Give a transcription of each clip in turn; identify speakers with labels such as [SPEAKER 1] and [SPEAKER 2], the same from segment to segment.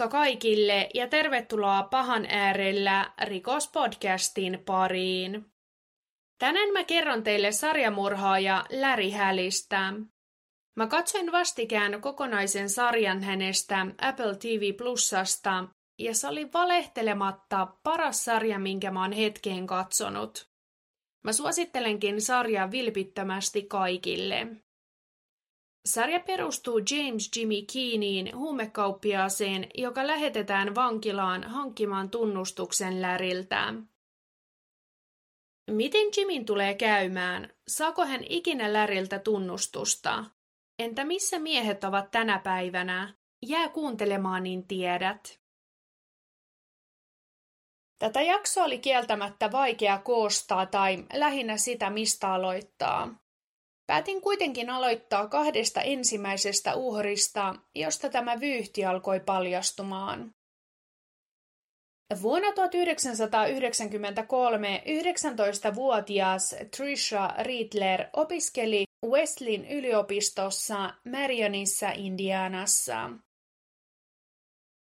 [SPEAKER 1] Moikka kaikille ja tervetuloa pahan äärellä rikospodcastin pariin. Tänään mä kerron teille sarjamurhaaja Larry Hälistä. Mä katsoin vastikään kokonaisen sarjan hänestä Apple TV Plusasta ja se oli valehtelematta paras sarja, minkä mä oon hetkeen katsonut. Mä suosittelenkin sarjaa vilpittömästi kaikille. Sarja perustuu James Jimmy Keeniin huumekauppiaaseen, joka lähetetään vankilaan hankkimaan tunnustuksen Läriltä. Miten Jimin tulee käymään? Saako hän ikinä Läriltä tunnustusta? Entä missä miehet ovat tänä päivänä? Jää kuuntelemaan, niin tiedät. Tätä jaksoa oli kieltämättä vaikea koostaa tai lähinnä sitä, mistä aloittaa. Päätin kuitenkin aloittaa kahdesta ensimmäisestä uhrista, josta tämä vyyhti alkoi paljastumaan. Vuonna 1993 19-vuotias Trisha Riedler opiskeli Wesleyn yliopistossa Marionissa, Indianassa.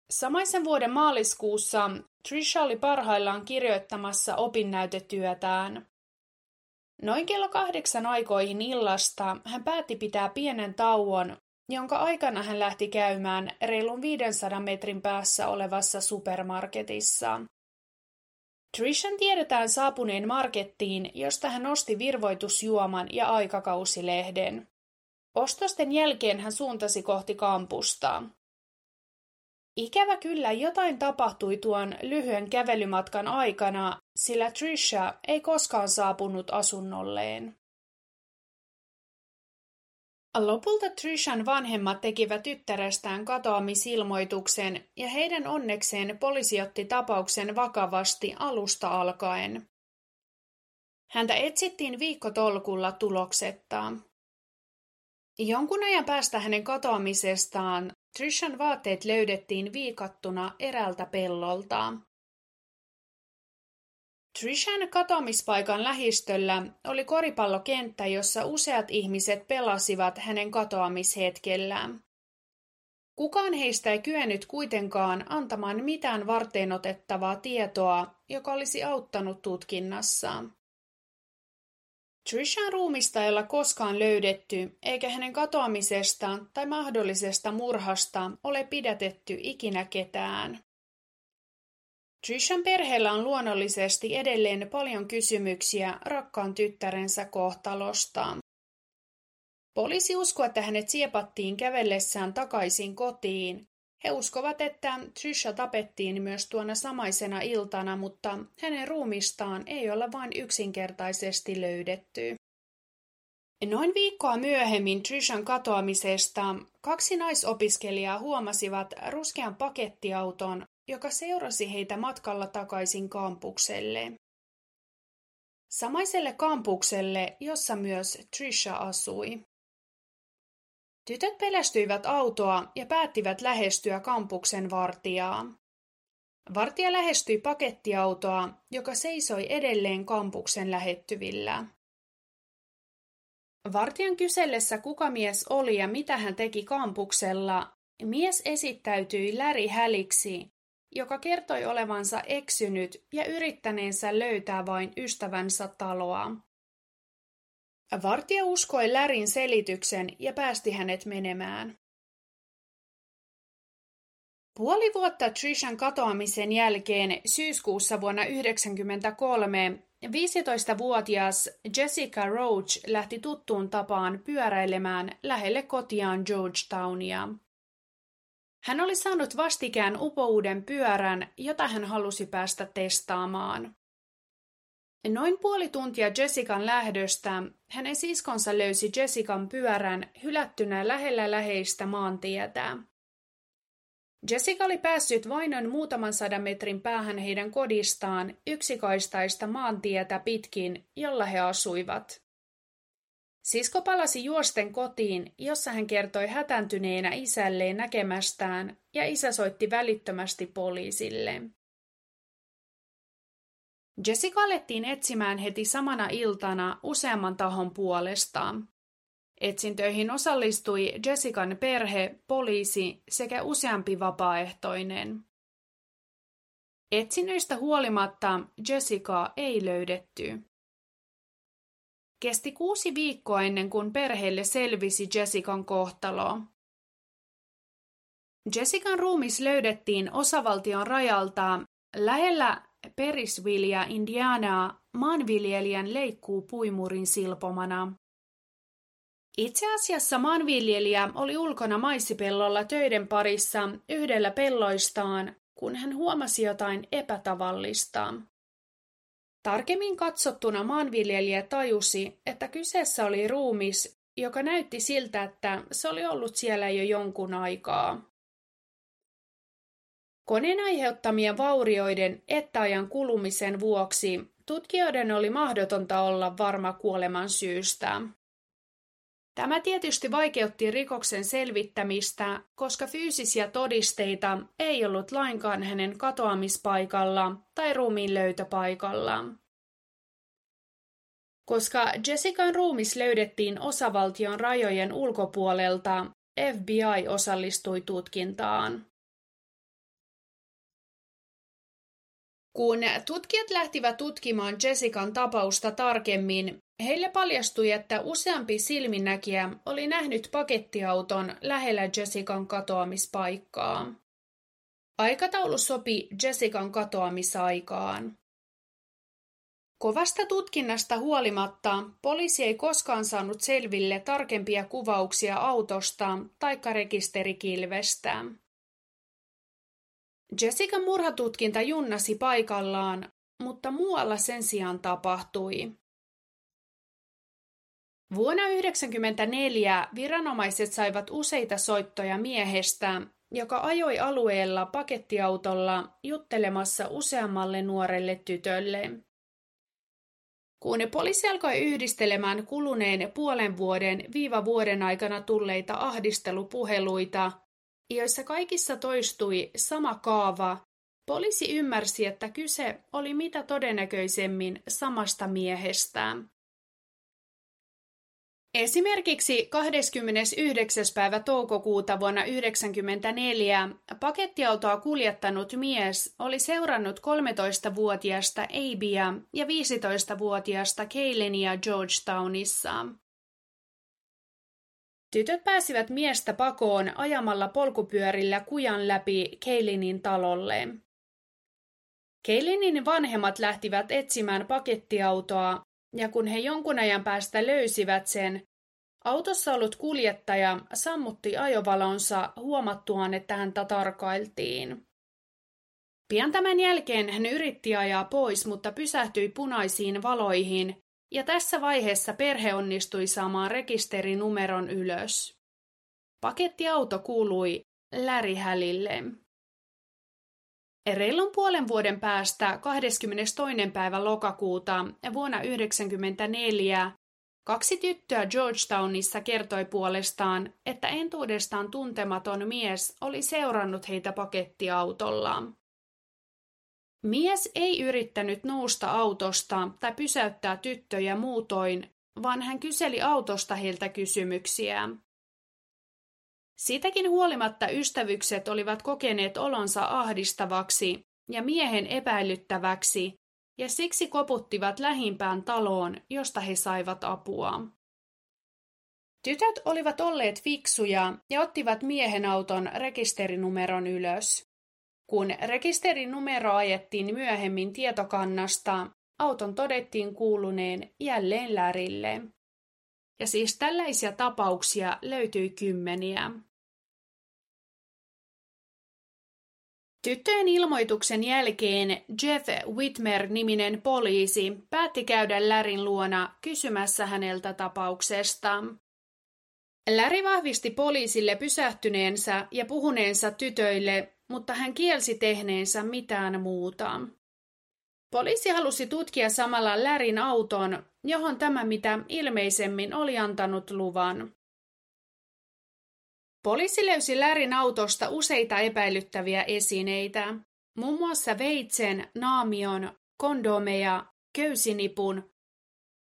[SPEAKER 1] Samaisen vuoden maaliskuussa Trisha oli parhaillaan kirjoittamassa opinnäytetyötään. Noin kello kahdeksan aikoihin illasta hän päätti pitää pienen tauon, jonka aikana hän lähti käymään reilun 500 metrin päässä olevassa supermarketissa. Trishan tiedetään saapuneen markettiin, josta hän osti virvoitusjuoman ja aikakausilehden. Ostosten jälkeen hän suuntasi kohti kampusta. Ikävä kyllä jotain tapahtui tuon lyhyen kävelymatkan aikana, sillä Trisha ei koskaan saapunut asunnolleen. Lopulta Trishan vanhemmat tekivät tyttärestään katoamisilmoituksen ja heidän onnekseen poliisi otti tapauksen vakavasti alusta alkaen. Häntä etsittiin viikkotolkulla tuloksetta. Jonkun ajan päästä hänen katoamisestaan Trishan vaatteet löydettiin viikattuna erältä pellolta. Trishan katoamispaikan lähistöllä oli koripallokenttä, jossa useat ihmiset pelasivat hänen katoamishetkellään. Kukaan heistä ei kyennyt kuitenkaan antamaan mitään varteenotettavaa tietoa, joka olisi auttanut tutkinnassa. Trishan ruumista ei olla koskaan löydetty, eikä hänen katoamisestaan tai mahdollisesta murhasta ole pidätetty ikinä ketään. Trishan perheellä on luonnollisesti edelleen paljon kysymyksiä rakkaan tyttärensä kohtalosta. Poliisi uskoo, että hänet siepattiin kävellessään takaisin kotiin. He uskovat, että Trisha tapettiin myös tuona samaisena iltana, mutta hänen ruumistaan ei olla vain yksinkertaisesti löydetty. Noin viikkoa myöhemmin Trishan katoamisesta kaksi naisopiskelijaa huomasivat ruskean pakettiauton, joka seurasi heitä matkalla takaisin kampukselle. Samaiselle kampukselle, jossa myös Trisha asui. Tytöt pelästyivät autoa ja päättivät lähestyä kampuksen vartijaa. Vartija lähestyi pakettiautoa, joka seisoi edelleen kampuksen lähettyvillä. Vartijan kysellessä kuka mies oli ja mitä hän teki kampuksella, mies esittäytyi Läri Häliksi, joka kertoi olevansa eksynyt ja yrittäneensä löytää vain ystävänsä taloa. Vartija uskoi Lärin selityksen ja päästi hänet menemään. Puoli vuotta Trishan katoamisen jälkeen syyskuussa vuonna 1993 15-vuotias Jessica Roach lähti tuttuun tapaan pyöräilemään lähelle kotiaan Georgetownia. Hän oli saanut vastikään upouuden pyörän, jota hän halusi päästä testaamaan. Noin puoli tuntia Jessican lähdöstä hänen siskonsa löysi Jessican pyörän hylättynä lähellä läheistä maantietä. Jessica oli päässyt vain noin muutaman sadan metrin päähän heidän kodistaan yksikaistaista maantietä pitkin, jolla he asuivat. Sisko palasi juosten kotiin, jossa hän kertoi hätääntyneenä isälleen näkemästään, ja isä soitti välittömästi poliisille. Jessica alettiin etsimään heti samana iltana useamman tahon puolesta. Etsintöihin osallistui Jessican perhe, poliisi sekä useampi vapaaehtoinen. Etsinnöistä huolimatta Jessica ei löydetty. Kesti kuusi viikkoa ennen kuin perheelle selvisi Jessican kohtalo. Jessican ruumis löydettiin osavaltion rajalta lähellä Perisvillia, Indianaa, maanviljelijän leikkuu puimurin silpomana. Itse asiassa maanviljelijä oli ulkona maissipellolla töiden parissa yhdellä pelloistaan, kun hän huomasi jotain epätavallista. Tarkemmin katsottuna maanviljelijä tajusi, että kyseessä oli ruumis, joka näytti siltä, että se oli ollut siellä jo jonkun aikaa. Koneen aiheuttamien vaurioiden että ajan kulumisen vuoksi tutkijoiden oli mahdotonta olla varma kuoleman syystä. Tämä tietysti vaikeutti rikoksen selvittämistä, koska fyysisiä todisteita ei ollut lainkaan hänen katoamispaikalla tai ruumiin löytöpaikalla. Koska Jessican ruumis löydettiin osavaltion rajojen ulkopuolelta, FBI osallistui tutkintaan. Kun tutkijat lähtivät tutkimaan Jessican tapausta tarkemmin, heille paljastui, että useampi silminnäkijä oli nähnyt pakettiauton lähellä Jessican katoamispaikkaa. Aikataulu sopi Jessican katoamisaikaan. Kovasta tutkinnasta huolimatta poliisi ei koskaan saanut selville tarkempia kuvauksia autosta tai rekisterikilvestä. Jessican murhatutkinta junnasi paikallaan, mutta muualla sen sijaan tapahtui. Vuonna 1994 viranomaiset saivat useita soittoja miehestä, joka ajoi alueella pakettiautolla juttelemassa useammalle nuorelle tytölle. Kun poliisi alkoi yhdistelemään kuluneen puolen vuoden viiva vuoden aikana tulleita ahdistelupuheluita, joissa kaikissa toistui sama kaava, poliisi ymmärsi, että kyse oli mitä todennäköisemmin samasta miehestä. Esimerkiksi 29. päivä toukokuuta vuonna 1994 pakettiautoa kuljettanut mies oli seurannut 13-vuotiaasta Abia ja 15-vuotiaasta Kaylenia Georgetownissa. Tytöt pääsivät miestä pakoon ajamalla polkupyörillä kujan läpi Keilinin talolle. Keilinin vanhemmat lähtivät etsimään pakettiautoa, ja kun he jonkun ajan päästä löysivät sen, autossa ollut kuljettaja sammutti ajovalonsa huomattuaan, että häntä tarkailtiin. Pian tämän jälkeen hän yritti ajaa pois, mutta pysähtyi punaisiin valoihin ja tässä vaiheessa perhe onnistui saamaan rekisterinumeron ylös. Pakettiauto kuului Lärihälille. Reilun puolen vuoden päästä 22. päivä lokakuuta vuonna 1994 kaksi tyttöä Georgetownissa kertoi puolestaan, että entuudestaan tuntematon mies oli seurannut heitä pakettiautolla. Mies ei yrittänyt nousta autosta tai pysäyttää tyttöjä muutoin, vaan hän kyseli autosta heiltä kysymyksiä. Siitäkin huolimatta ystävykset olivat kokeneet olonsa ahdistavaksi ja miehen epäilyttäväksi, ja siksi koputtivat lähimpään taloon, josta he saivat apua. Tytöt olivat olleet fiksuja ja ottivat miehen auton rekisterinumeron ylös. Kun rekisterinumero ajettiin myöhemmin tietokannasta, auton todettiin kuuluneen jälleen Lärille. Ja siis tällaisia tapauksia löytyi kymmeniä. Tyttöjen ilmoituksen jälkeen Jeff Whitmer-niminen poliisi päätti käydä Lärin luona kysymässä häneltä tapauksesta. Läri vahvisti poliisille pysähtyneensä ja puhuneensa tytöille, mutta hän kielsi tehneensä mitään muuta. Poliisi halusi tutkia samalla Lärin auton, johon tämä mitä ilmeisemmin oli antanut luvan. Poliisi löysi Lärin autosta useita epäilyttäviä esineitä, muun muassa veitsen, naamion, kondomeja, köysinipun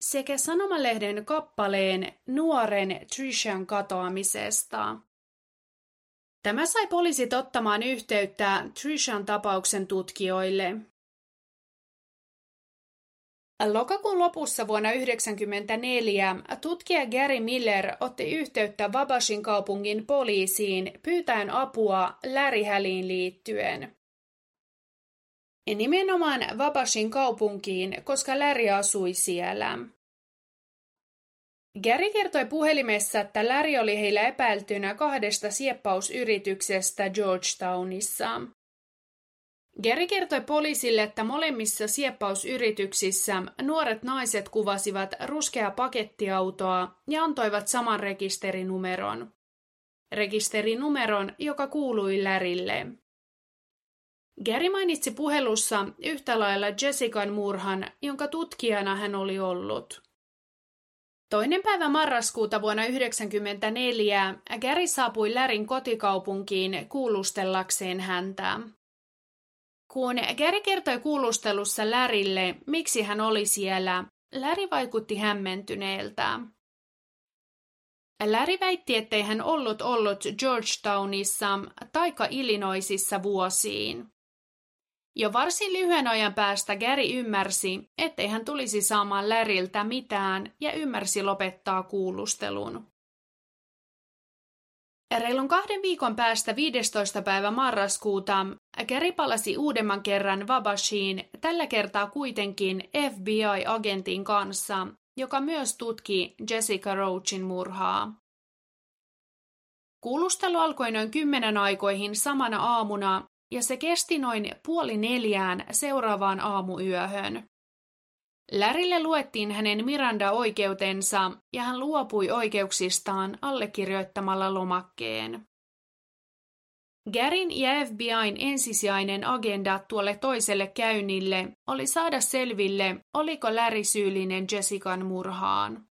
[SPEAKER 1] sekä sanomalehden kappaleen nuoren Trishan katoamisesta. Tämä sai poliisit ottamaan yhteyttä Trishan tapauksen tutkijoille. Lokakuun lopussa vuonna 1994 tutkija Gary Miller otti yhteyttä Vabashin kaupungin poliisiin pyytäen apua lärihäliin liittyen. Nimenomaan Vabashin kaupunkiin, koska Läri asui siellä. Gary kertoi puhelimessa, että Larry oli heillä epäiltynä kahdesta sieppausyrityksestä Georgetownissa. Gary kertoi poliisille, että molemmissa sieppausyrityksissä nuoret naiset kuvasivat ruskea pakettiautoa ja antoivat saman rekisterinumeron. Rekisterinumeron, joka kuului Lärille. Gary mainitsi puhelussa yhtä lailla Jessican murhan, jonka tutkijana hän oli ollut. Toinen päivä marraskuuta vuonna 1994 Gary saapui Lärin kotikaupunkiin kuulustellakseen häntä. Kun Gary kertoi kuulustelussa Lärille, miksi hän oli siellä, Läri vaikutti hämmentyneeltä. Läri väitti, ettei hän ollut ollut Georgetownissa taika Illinoisissa vuosiin. Jo varsin lyhyen ajan päästä Gary ymmärsi, ettei hän tulisi saamaan Läriltä mitään ja ymmärsi lopettaa kuulustelun. Reilun kahden viikon päästä 15. päivä marraskuuta Gary palasi uudemman kerran Vabashiin, tällä kertaa kuitenkin FBI-agentin kanssa, joka myös tutki Jessica Roachin murhaa. Kuulustelu alkoi noin kymmenen aikoihin samana aamuna ja se kesti noin puoli neljään seuraavaan aamuyöhön. Lärille luettiin hänen Miranda-oikeutensa ja hän luopui oikeuksistaan allekirjoittamalla lomakkeen. Garin ja FBIn ensisijainen agenda tuolle toiselle käynnille oli saada selville, oliko Läri syyllinen Jessican murhaan.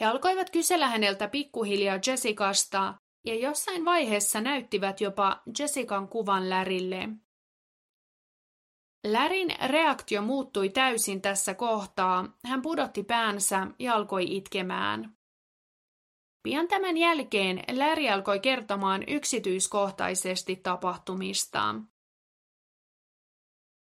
[SPEAKER 1] He alkoivat kysellä häneltä pikkuhiljaa Jessicasta ja jossain vaiheessa näyttivät jopa Jessican kuvan Lärille. Lärin reaktio muuttui täysin tässä kohtaa. Hän pudotti päänsä ja alkoi itkemään. Pian tämän jälkeen Läri alkoi kertomaan yksityiskohtaisesti tapahtumista.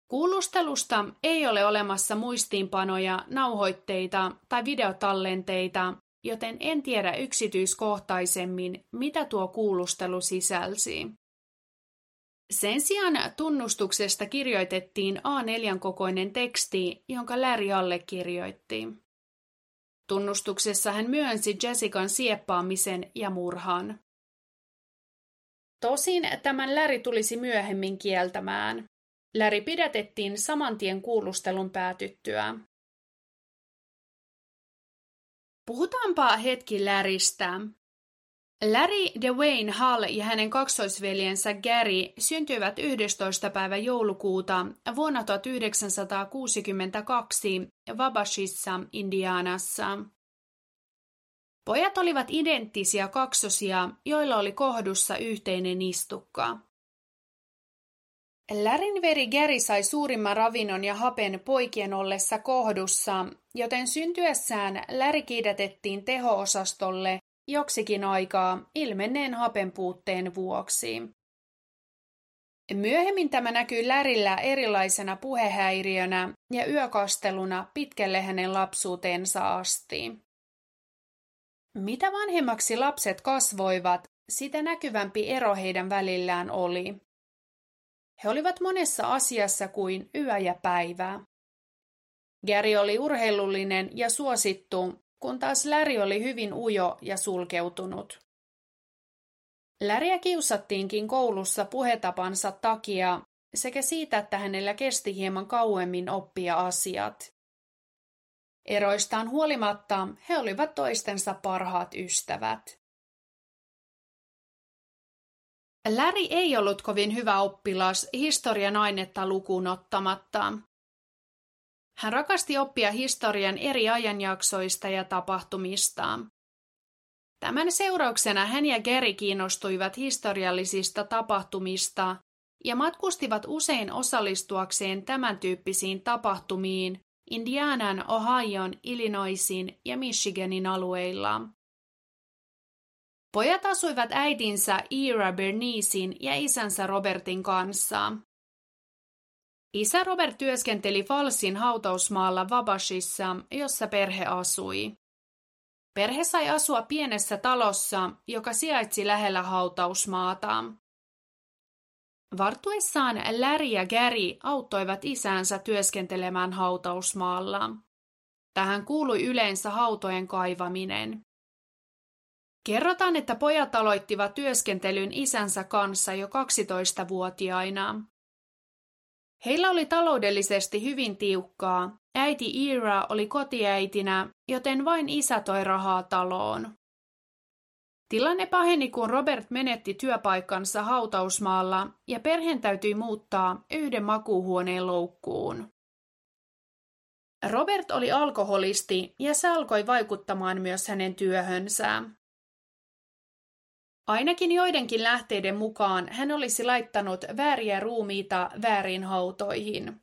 [SPEAKER 1] Kuulustelusta ei ole olemassa muistiinpanoja, nauhoitteita tai videotallenteita, joten en tiedä yksityiskohtaisemmin, mitä tuo kuulustelu sisälsi. Sen sijaan tunnustuksesta kirjoitettiin A4-kokoinen teksti, jonka Larry allekirjoitti. Tunnustuksessa hän myönsi Jessican sieppaamisen ja murhan. Tosin tämän Läri tulisi myöhemmin kieltämään. Läri pidätettiin saman tien kuulustelun päätyttyä. Puhutaanpa hetki Läristä. Larry DeWayne Hall ja hänen kaksoisveljensä Gary syntyivät 11. päivä joulukuuta vuonna 1962 Wabashissa, Indianassa. Pojat olivat identtisiä kaksosia, joilla oli kohdussa yhteinen istukka. Lärin veri Gary sai suurimman ravinnon ja hapen poikien ollessa kohdussa, joten syntyessään Läri kiidätettiin teho-osastolle joksikin aikaa ilmenneen hapenpuutteen vuoksi. Myöhemmin tämä näkyy Lärillä erilaisena puhehäiriönä ja yökasteluna pitkälle hänen lapsuutensa asti. Mitä vanhemmaksi lapset kasvoivat, sitä näkyvämpi ero heidän välillään oli. He olivat monessa asiassa kuin yö ja päivä. Gary oli urheilullinen ja suosittu, kun taas Läri oli hyvin ujo ja sulkeutunut. Läriä kiusattiinkin koulussa puhetapansa takia sekä siitä, että hänellä kesti hieman kauemmin oppia asiat. Eroistaan huolimatta he olivat toistensa parhaat ystävät. Läri ei ollut kovin hyvä oppilas historian ainetta lukuun ottamatta. Hän rakasti oppia historian eri ajanjaksoista ja tapahtumista. Tämän seurauksena hän ja Geri kiinnostuivat historiallisista tapahtumista ja matkustivat usein osallistuakseen tämän tyyppisiin tapahtumiin Indianan, Ohion, Illinoisin ja Michiganin alueilla. Pojat asuivat äitinsä Ira Bernicein ja isänsä Robertin kanssa. Isä Robert työskenteli Falsin hautausmaalla Vabashissa, jossa perhe asui. Perhe sai asua pienessä talossa, joka sijaitsi lähellä hautausmaata. Vartuessaan Larry ja Gary auttoivat isänsä työskentelemään hautausmaalla. Tähän kuului yleensä hautojen kaivaminen. Kerrotaan, että pojat aloittivat työskentelyn isänsä kanssa jo 12-vuotiaina. Heillä oli taloudellisesti hyvin tiukkaa. Äiti Ira oli kotiäitinä, joten vain isä toi rahaa taloon. Tilanne paheni, kun Robert menetti työpaikkansa hautausmaalla ja perheen täytyi muuttaa yhden makuuhuoneen loukkuun. Robert oli alkoholisti ja se alkoi vaikuttamaan myös hänen työhönsä. Ainakin joidenkin lähteiden mukaan hän olisi laittanut vääriä ruumiita väärin hautoihin.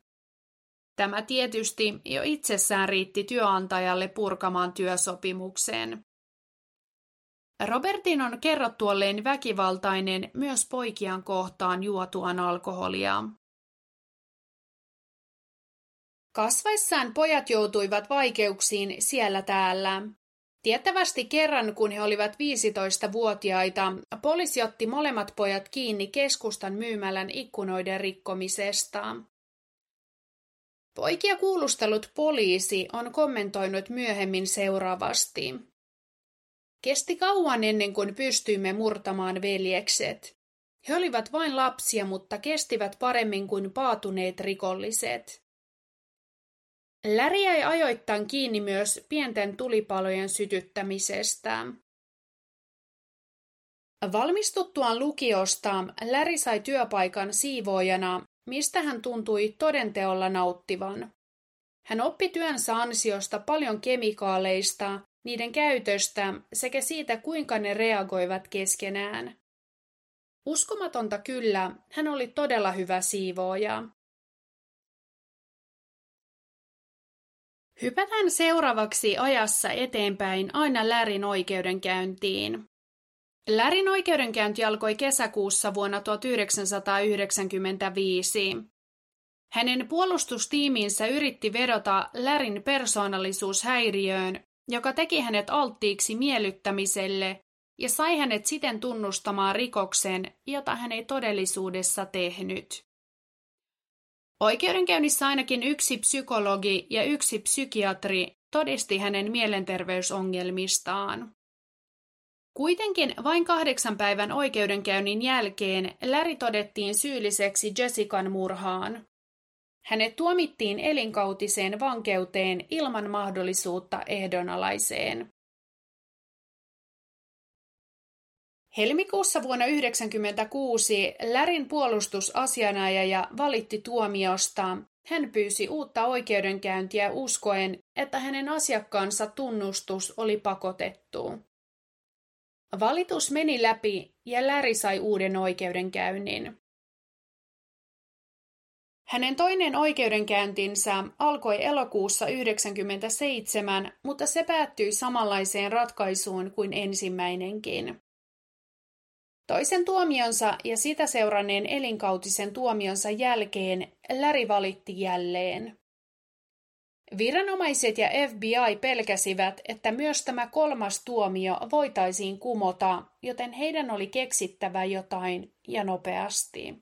[SPEAKER 1] Tämä tietysti jo itsessään riitti työnantajalle purkamaan työsopimukseen. Robertin on kerrottu olleen väkivaltainen myös poikian kohtaan juotuaan alkoholia. Kasvaessaan pojat joutuivat vaikeuksiin siellä täällä. Tiettävästi kerran, kun he olivat 15-vuotiaita, poliisi otti molemmat pojat kiinni keskustan myymälän ikkunoiden rikkomisesta. Poikia kuulustellut poliisi on kommentoinut myöhemmin seuraavasti. Kesti kauan ennen kuin pystyimme murtamaan veljekset. He olivat vain lapsia, mutta kestivät paremmin kuin paatuneet rikolliset. Läri jäi ajoittain kiinni myös pienten tulipalojen sytyttämisestä. Valmistuttuaan lukiosta Läri sai työpaikan siivoojana, mistä hän tuntui todenteolla nauttivan. Hän oppi työnsä ansiosta paljon kemikaaleista, niiden käytöstä sekä siitä, kuinka ne reagoivat keskenään. Uskomatonta kyllä, hän oli todella hyvä siivooja. Hypätään seuraavaksi ajassa eteenpäin aina Lärin oikeudenkäyntiin. Lärin oikeudenkäynti alkoi kesäkuussa vuonna 1995. Hänen puolustustiiminsä yritti vedota Lärin persoonallisuushäiriöön, joka teki hänet alttiiksi miellyttämiselle ja sai hänet siten tunnustamaan rikoksen, jota hän ei todellisuudessa tehnyt. Oikeudenkäynnissä ainakin yksi psykologi ja yksi psykiatri todisti hänen mielenterveysongelmistaan. Kuitenkin vain kahdeksan päivän oikeudenkäynnin jälkeen Läri todettiin syylliseksi Jessican murhaan. Hänet tuomittiin elinkautiseen vankeuteen ilman mahdollisuutta ehdonalaiseen. Helmikuussa vuonna 1996 Lärin puolustusasianajaja valitti tuomiosta. Hän pyysi uutta oikeudenkäyntiä uskoen, että hänen asiakkaansa tunnustus oli pakotettu. Valitus meni läpi ja Läri sai uuden oikeudenkäynnin. Hänen toinen oikeudenkäyntinsä alkoi elokuussa 1997, mutta se päättyi samanlaiseen ratkaisuun kuin ensimmäinenkin. Toisen tuomionsa ja sitä seuranneen elinkautisen tuomionsa jälkeen Läri valitti jälleen. Viranomaiset ja FBI pelkäsivät, että myös tämä kolmas tuomio voitaisiin kumota, joten heidän oli keksittävä jotain ja nopeasti.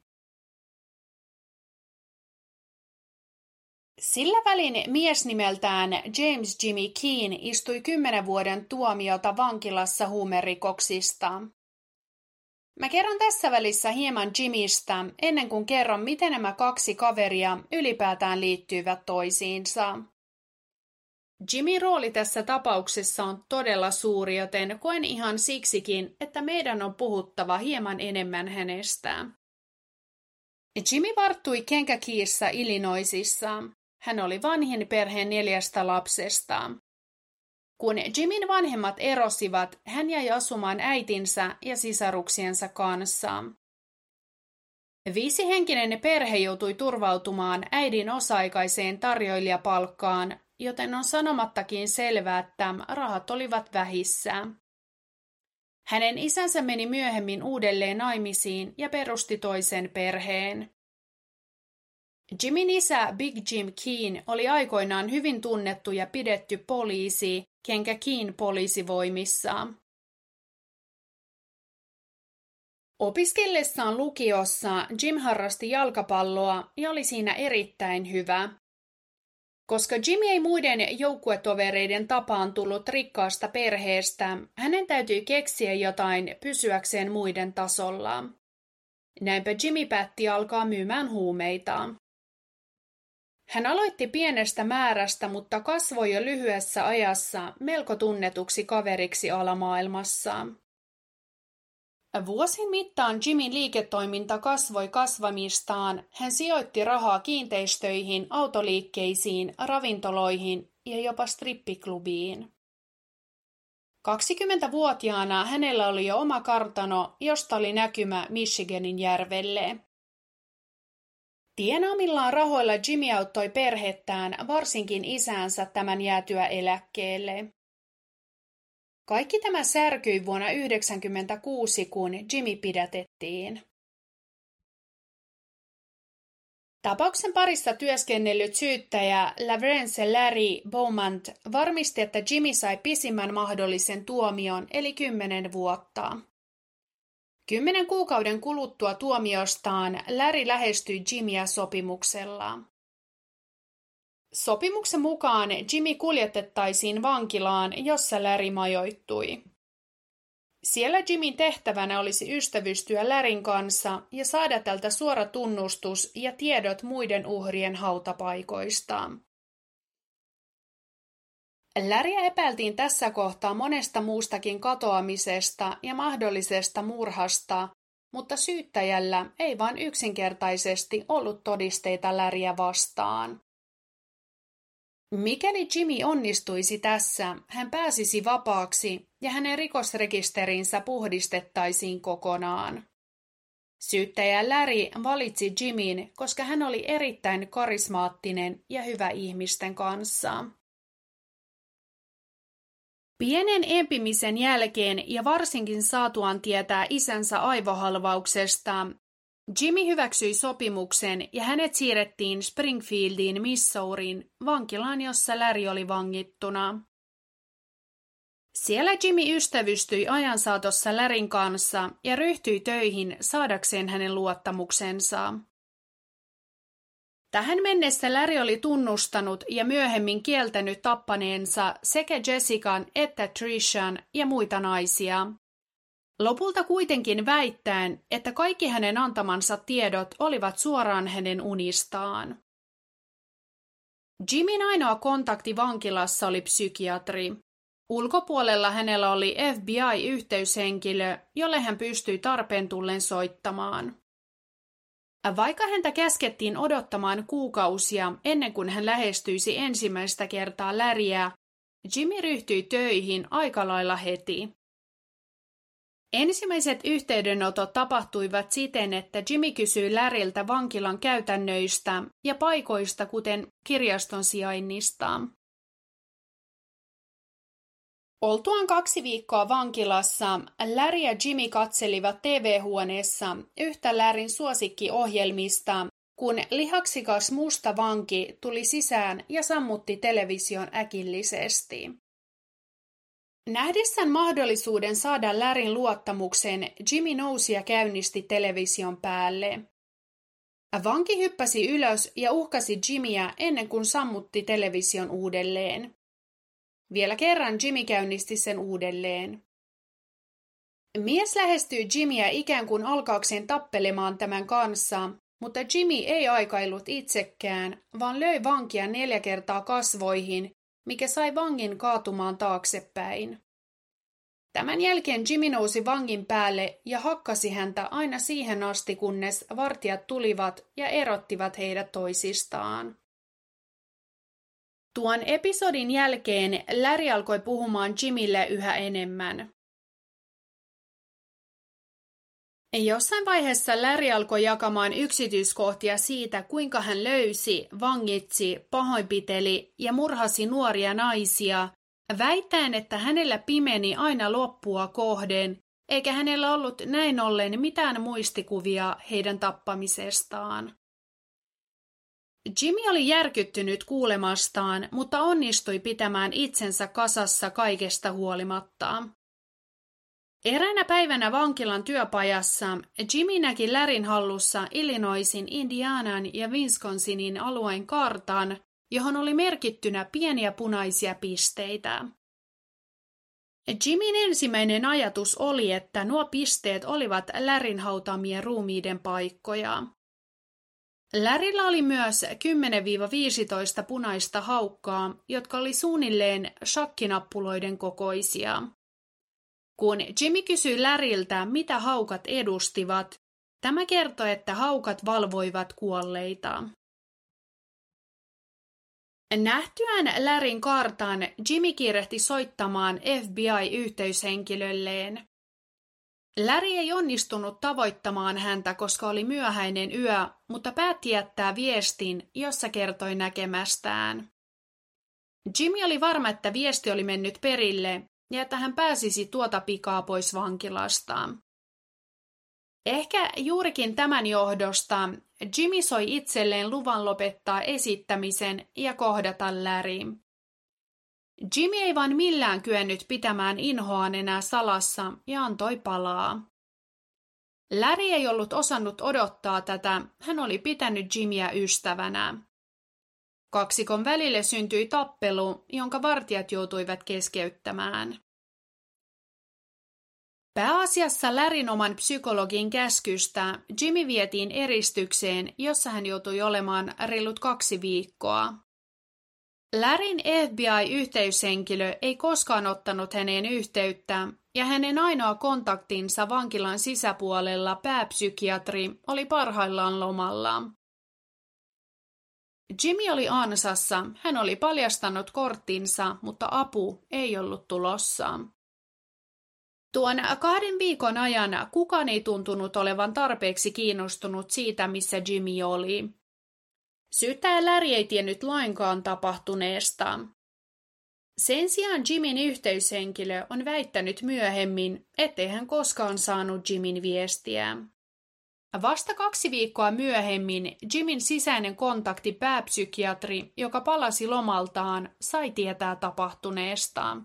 [SPEAKER 1] Sillä välin mies nimeltään James Jimmy Keen istui kymmenen vuoden tuomiota vankilassa huumerikoksista. Mä kerron tässä välissä hieman Jimistä, ennen kuin kerron, miten nämä kaksi kaveria ylipäätään liittyvät toisiinsa. Jimmy rooli tässä tapauksessa on todella suuri, joten koen ihan siksikin, että meidän on puhuttava hieman enemmän hänestä. Jimmy varttui Kenkäkiissä Illinoisissa. Hän oli vanhin perheen neljästä lapsesta. Kun Jimin vanhemmat erosivat, hän jäi asumaan äitinsä ja sisaruksiensa kanssa. Viisihenkinen perhe joutui turvautumaan äidin osa-aikaiseen tarjoilijapalkkaan, joten on sanomattakin selvää, että rahat olivat vähissä. Hänen isänsä meni myöhemmin uudelleen naimisiin ja perusti toisen perheen. Jimin isä Big Jim Keen oli aikoinaan hyvin tunnettu ja pidetty poliisi, kenkä Keen poliisivoimissa. Opiskellessaan lukiossa Jim harrasti jalkapalloa ja oli siinä erittäin hyvä. Koska Jimmy ei muiden joukkuetovereiden tapaan tullut rikkaasta perheestä, hänen täytyi keksiä jotain pysyäkseen muiden tasolla. Näinpä Jimmy päätti alkaa myymään huumeita. Hän aloitti pienestä määrästä, mutta kasvoi jo lyhyessä ajassa melko tunnetuksi kaveriksi alamaailmassa. Vuosin mittaan Jimin liiketoiminta kasvoi kasvamistaan, hän sijoitti rahaa kiinteistöihin, autoliikkeisiin, ravintoloihin ja jopa strippiklubiin. 20-vuotiaana hänellä oli jo oma kartano, josta oli näkymä Michiganin järvelle. Tienaamillaan rahoilla Jimmy auttoi perhettään, varsinkin isäänsä tämän jäätyä eläkkeelle. Kaikki tämä särkyi vuonna 1996, kun Jimmy pidätettiin. Tapauksen parissa työskennellyt syyttäjä Lavrence Larry Beaumont varmisti, että Jimmy sai pisimmän mahdollisen tuomion, eli kymmenen vuotta. Kymmenen kuukauden kuluttua tuomiostaan Larry lähestyi Jimmyä sopimuksella. Sopimuksen mukaan Jimmy kuljetettaisiin vankilaan, jossa Larry majoittui. Siellä Jimin tehtävänä olisi ystävystyä Lärin kanssa ja saada tältä suora tunnustus ja tiedot muiden uhrien hautapaikoista. Läriä epäiltiin tässä kohtaa monesta muustakin katoamisesta ja mahdollisesta murhasta, mutta syyttäjällä ei vain yksinkertaisesti ollut todisteita Läriä vastaan. Mikäli Jimmy onnistuisi tässä, hän pääsisi vapaaksi ja hänen rikosrekisterinsä puhdistettaisiin kokonaan. Syyttäjä Larry valitsi Jimin, koska hän oli erittäin karismaattinen ja hyvä ihmisten kanssa. Pienen empimisen jälkeen ja varsinkin saatuaan tietää isänsä aivohalvauksesta, Jimmy hyväksyi sopimuksen ja hänet siirrettiin Springfieldiin, Missourin, vankilaan, jossa Larry oli vangittuna. Siellä Jimmy ystävystyi ajan saatossa Lärin kanssa ja ryhtyi töihin saadakseen hänen luottamuksensa. Tähän mennessä Larry oli tunnustanut ja myöhemmin kieltänyt tappaneensa sekä Jessican että Trishan ja muita naisia. Lopulta kuitenkin väittäen, että kaikki hänen antamansa tiedot olivat suoraan hänen unistaan. Jimin ainoa kontakti vankilassa oli psykiatri. Ulkopuolella hänellä oli FBI-yhteyshenkilö, jolle hän pystyi tarpeen tullen soittamaan. Vaikka häntä käskettiin odottamaan kuukausia ennen kuin hän lähestyisi ensimmäistä kertaa läriä, Jimmy ryhtyi töihin aika lailla heti. Ensimmäiset yhteydenotot tapahtuivat siten, että Jimmy kysyi Läriltä vankilan käytännöistä ja paikoista, kuten kirjaston sijainnista. Oltuaan kaksi viikkoa vankilassa, Larry ja Jimmy katselivat TV-huoneessa yhtä Lärin suosikkiohjelmista, kun lihaksikas musta vanki tuli sisään ja sammutti television äkillisesti. Nähdessään mahdollisuuden saada Lärin luottamuksen, Jimmy nousi ja käynnisti television päälle. Vanki hyppäsi ylös ja uhkasi Jimmyä ennen kuin sammutti television uudelleen. Vielä kerran Jimmy käynnisti sen uudelleen. Mies lähestyi Jimmyä ikään kuin alkaakseen tappelemaan tämän kanssa, mutta Jimmy ei aikailut itsekään, vaan löi vankia neljä kertaa kasvoihin mikä sai vangin kaatumaan taaksepäin. Tämän jälkeen Jimmy nousi vangin päälle ja hakkasi häntä aina siihen asti, kunnes vartijat tulivat ja erottivat heidät toisistaan. Tuon episodin jälkeen Larry alkoi puhumaan Jimille yhä enemmän. Jossain vaiheessa Larry alkoi jakamaan yksityiskohtia siitä, kuinka hän löysi, vangitsi, pahoinpiteli ja murhasi nuoria naisia, väittäen, että hänellä pimeni aina loppua kohden, eikä hänellä ollut näin ollen mitään muistikuvia heidän tappamisestaan. Jimmy oli järkyttynyt kuulemastaan, mutta onnistui pitämään itsensä kasassa kaikesta huolimatta. Eräänä päivänä vankilan työpajassa Jimmy näki Lärin hallussa Illinoisin, Indianan ja Wisconsinin alueen kartan, johon oli merkittynä pieniä punaisia pisteitä. Jimin ensimmäinen ajatus oli, että nuo pisteet olivat Lärin hautamien ruumiiden paikkoja. Lärillä oli myös 10-15 punaista haukkaa, jotka oli suunnilleen shakkinappuloiden kokoisia. Kun Jimmy kysyi Läriltä, mitä haukat edustivat, tämä kertoi, että haukat valvoivat kuolleita. Nähtyään Lärin kartan, Jimmy kiirehti soittamaan FBI-yhteyshenkilölleen. Larry ei onnistunut tavoittamaan häntä, koska oli myöhäinen yö, mutta päätti jättää viestin, jossa kertoi näkemästään. Jimmy oli varma, että viesti oli mennyt perille ja että hän pääsisi tuota pikaa pois vankilasta. Ehkä juurikin tämän johdosta Jimmy soi itselleen luvan lopettaa esittämisen ja kohdata Larry. Jimmy ei vain millään kyennyt pitämään inhoaan enää salassa ja antoi palaa. Larry ei ollut osannut odottaa tätä, hän oli pitänyt Jimmyä ystävänä. Kaksikon välille syntyi tappelu, jonka vartijat joutuivat keskeyttämään. Pääasiassa Lärin oman psykologin käskystä Jimmy vietiin eristykseen, jossa hän joutui olemaan reilut kaksi viikkoa. Lärin FBI-yhteyshenkilö ei koskaan ottanut häneen yhteyttä, ja hänen ainoa kontaktinsa vankilan sisäpuolella pääpsykiatri oli parhaillaan lomalla. Jimmy oli ansassa, hän oli paljastanut korttinsa, mutta apu ei ollut tulossa. Tuon kahden viikon ajan kukaan ei tuntunut olevan tarpeeksi kiinnostunut siitä, missä Jimmy oli. Syyttäjä Larry ei tiennyt lainkaan tapahtuneesta. Sen sijaan Jimin yhteyshenkilö on väittänyt myöhemmin, ettei hän koskaan saanut Jimin viestiä. Vasta kaksi viikkoa myöhemmin Jimin sisäinen kontakti pääpsykiatri, joka palasi lomaltaan, sai tietää tapahtuneesta.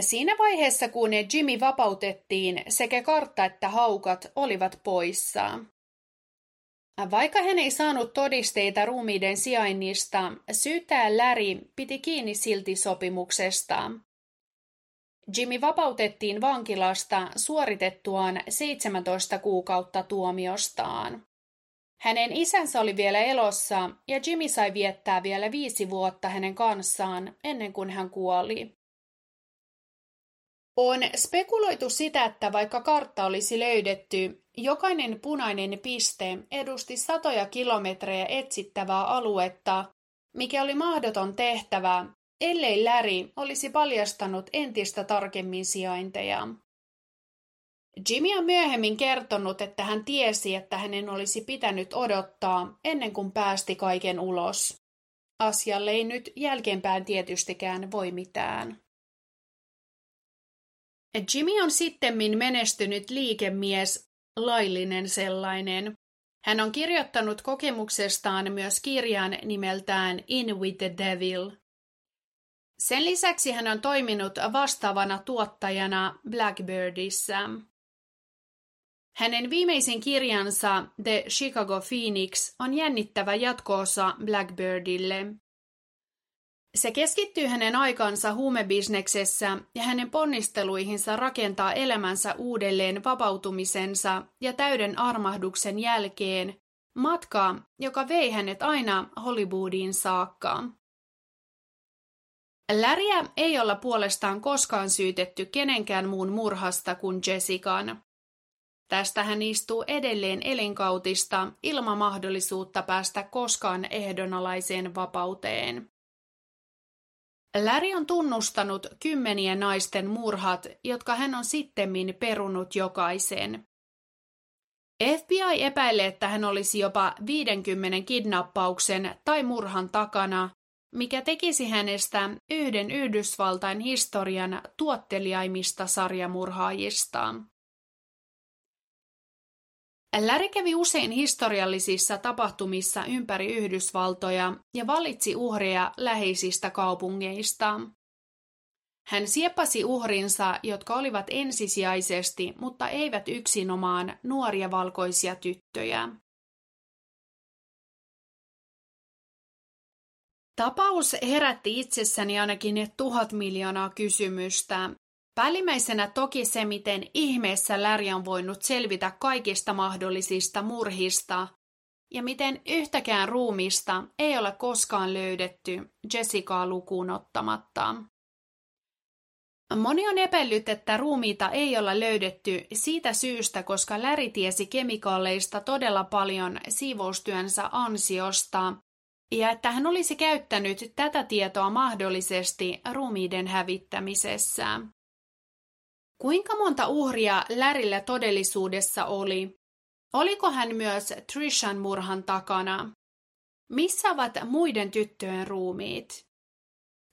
[SPEAKER 1] Siinä vaiheessa, kun Jimmy vapautettiin, sekä kartta että haukat olivat poissa. Vaikka hän ei saanut todisteita ruumiiden sijainnista, syyttäjä Larry piti kiinni silti sopimuksesta. Jimmy vapautettiin vankilasta suoritettuaan 17 kuukautta tuomiostaan. Hänen isänsä oli vielä elossa ja Jimmy sai viettää vielä viisi vuotta hänen kanssaan ennen kuin hän kuoli. On spekuloitu sitä, että vaikka kartta olisi löydetty, jokainen punainen piste edusti satoja kilometrejä etsittävää aluetta, mikä oli mahdoton tehtävä, ellei Läri olisi paljastanut entistä tarkemmin sijainteja. Jimmy on myöhemmin kertonut, että hän tiesi, että hänen olisi pitänyt odottaa ennen kuin päästi kaiken ulos. Asialle ei nyt jälkeenpäin tietystikään voi mitään. Jimmy on sittemmin menestynyt liikemies, laillinen sellainen. Hän on kirjoittanut kokemuksestaan myös kirjan nimeltään In with the Devil. Sen lisäksi hän on toiminut vastaavana tuottajana Blackbirdissä. Hänen viimeisin kirjansa The Chicago Phoenix on jännittävä jatkoosa Blackbirdille. Se keskittyy hänen aikansa huumebisneksessä ja hänen ponnisteluihinsa rakentaa elämänsä uudelleen vapautumisensa ja täyden armahduksen jälkeen, matkaa, joka vei hänet aina Hollywoodiin saakka. Läriä ei olla puolestaan koskaan syytetty kenenkään muun murhasta kuin Jessican. Tästä hän istuu edelleen elinkautista ilman mahdollisuutta päästä koskaan ehdonalaiseen vapauteen. Larry on tunnustanut kymmenien naisten murhat, jotka hän on sittemmin perunut jokaisen. FBI epäilee, että hän olisi jopa 50 kidnappauksen tai murhan takana, mikä tekisi hänestä yhden Yhdysvaltain historian tuotteliaimmista sarjamurhaajista. Larry kävi usein historiallisissa tapahtumissa ympäri Yhdysvaltoja ja valitsi uhreja läheisistä kaupungeista. Hän sieppasi uhrinsa, jotka olivat ensisijaisesti, mutta eivät yksinomaan, nuoria valkoisia tyttöjä. Tapaus herätti itsessäni ainakin tuhat miljoonaa kysymystä. Päällimmäisenä toki se, miten ihmeessä Läri on voinut selvitä kaikista mahdollisista murhista, ja miten yhtäkään ruumista ei ole koskaan löydetty Jessicaa lukuun ottamatta. Moni on epäillyt, että ruumiita ei olla löydetty siitä syystä, koska Läri tiesi kemikaaleista todella paljon siivoustyönsä ansiosta, ja että hän olisi käyttänyt tätä tietoa mahdollisesti ruumiiden hävittämisessä. Kuinka monta uhria Lärillä todellisuudessa oli? Oliko hän myös Trishan murhan takana? Missä ovat muiden tyttöjen ruumiit?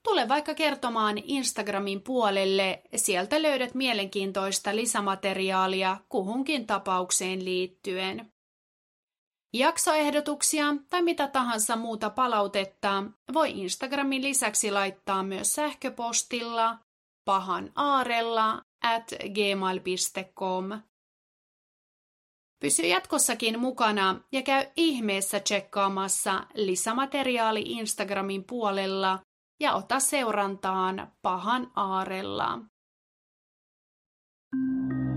[SPEAKER 1] Tule vaikka kertomaan Instagramin puolelle, sieltä löydät mielenkiintoista lisämateriaalia kuhunkin tapaukseen liittyen. Jaksoehdotuksia tai mitä tahansa muuta palautetta voi Instagramin lisäksi laittaa myös sähköpostilla pahan aarella at gmail.com. Pysy jatkossakin mukana ja käy ihmeessä tsekkaamassa lisämateriaali Instagramin puolella ja ota seurantaan pahan aarella. thank you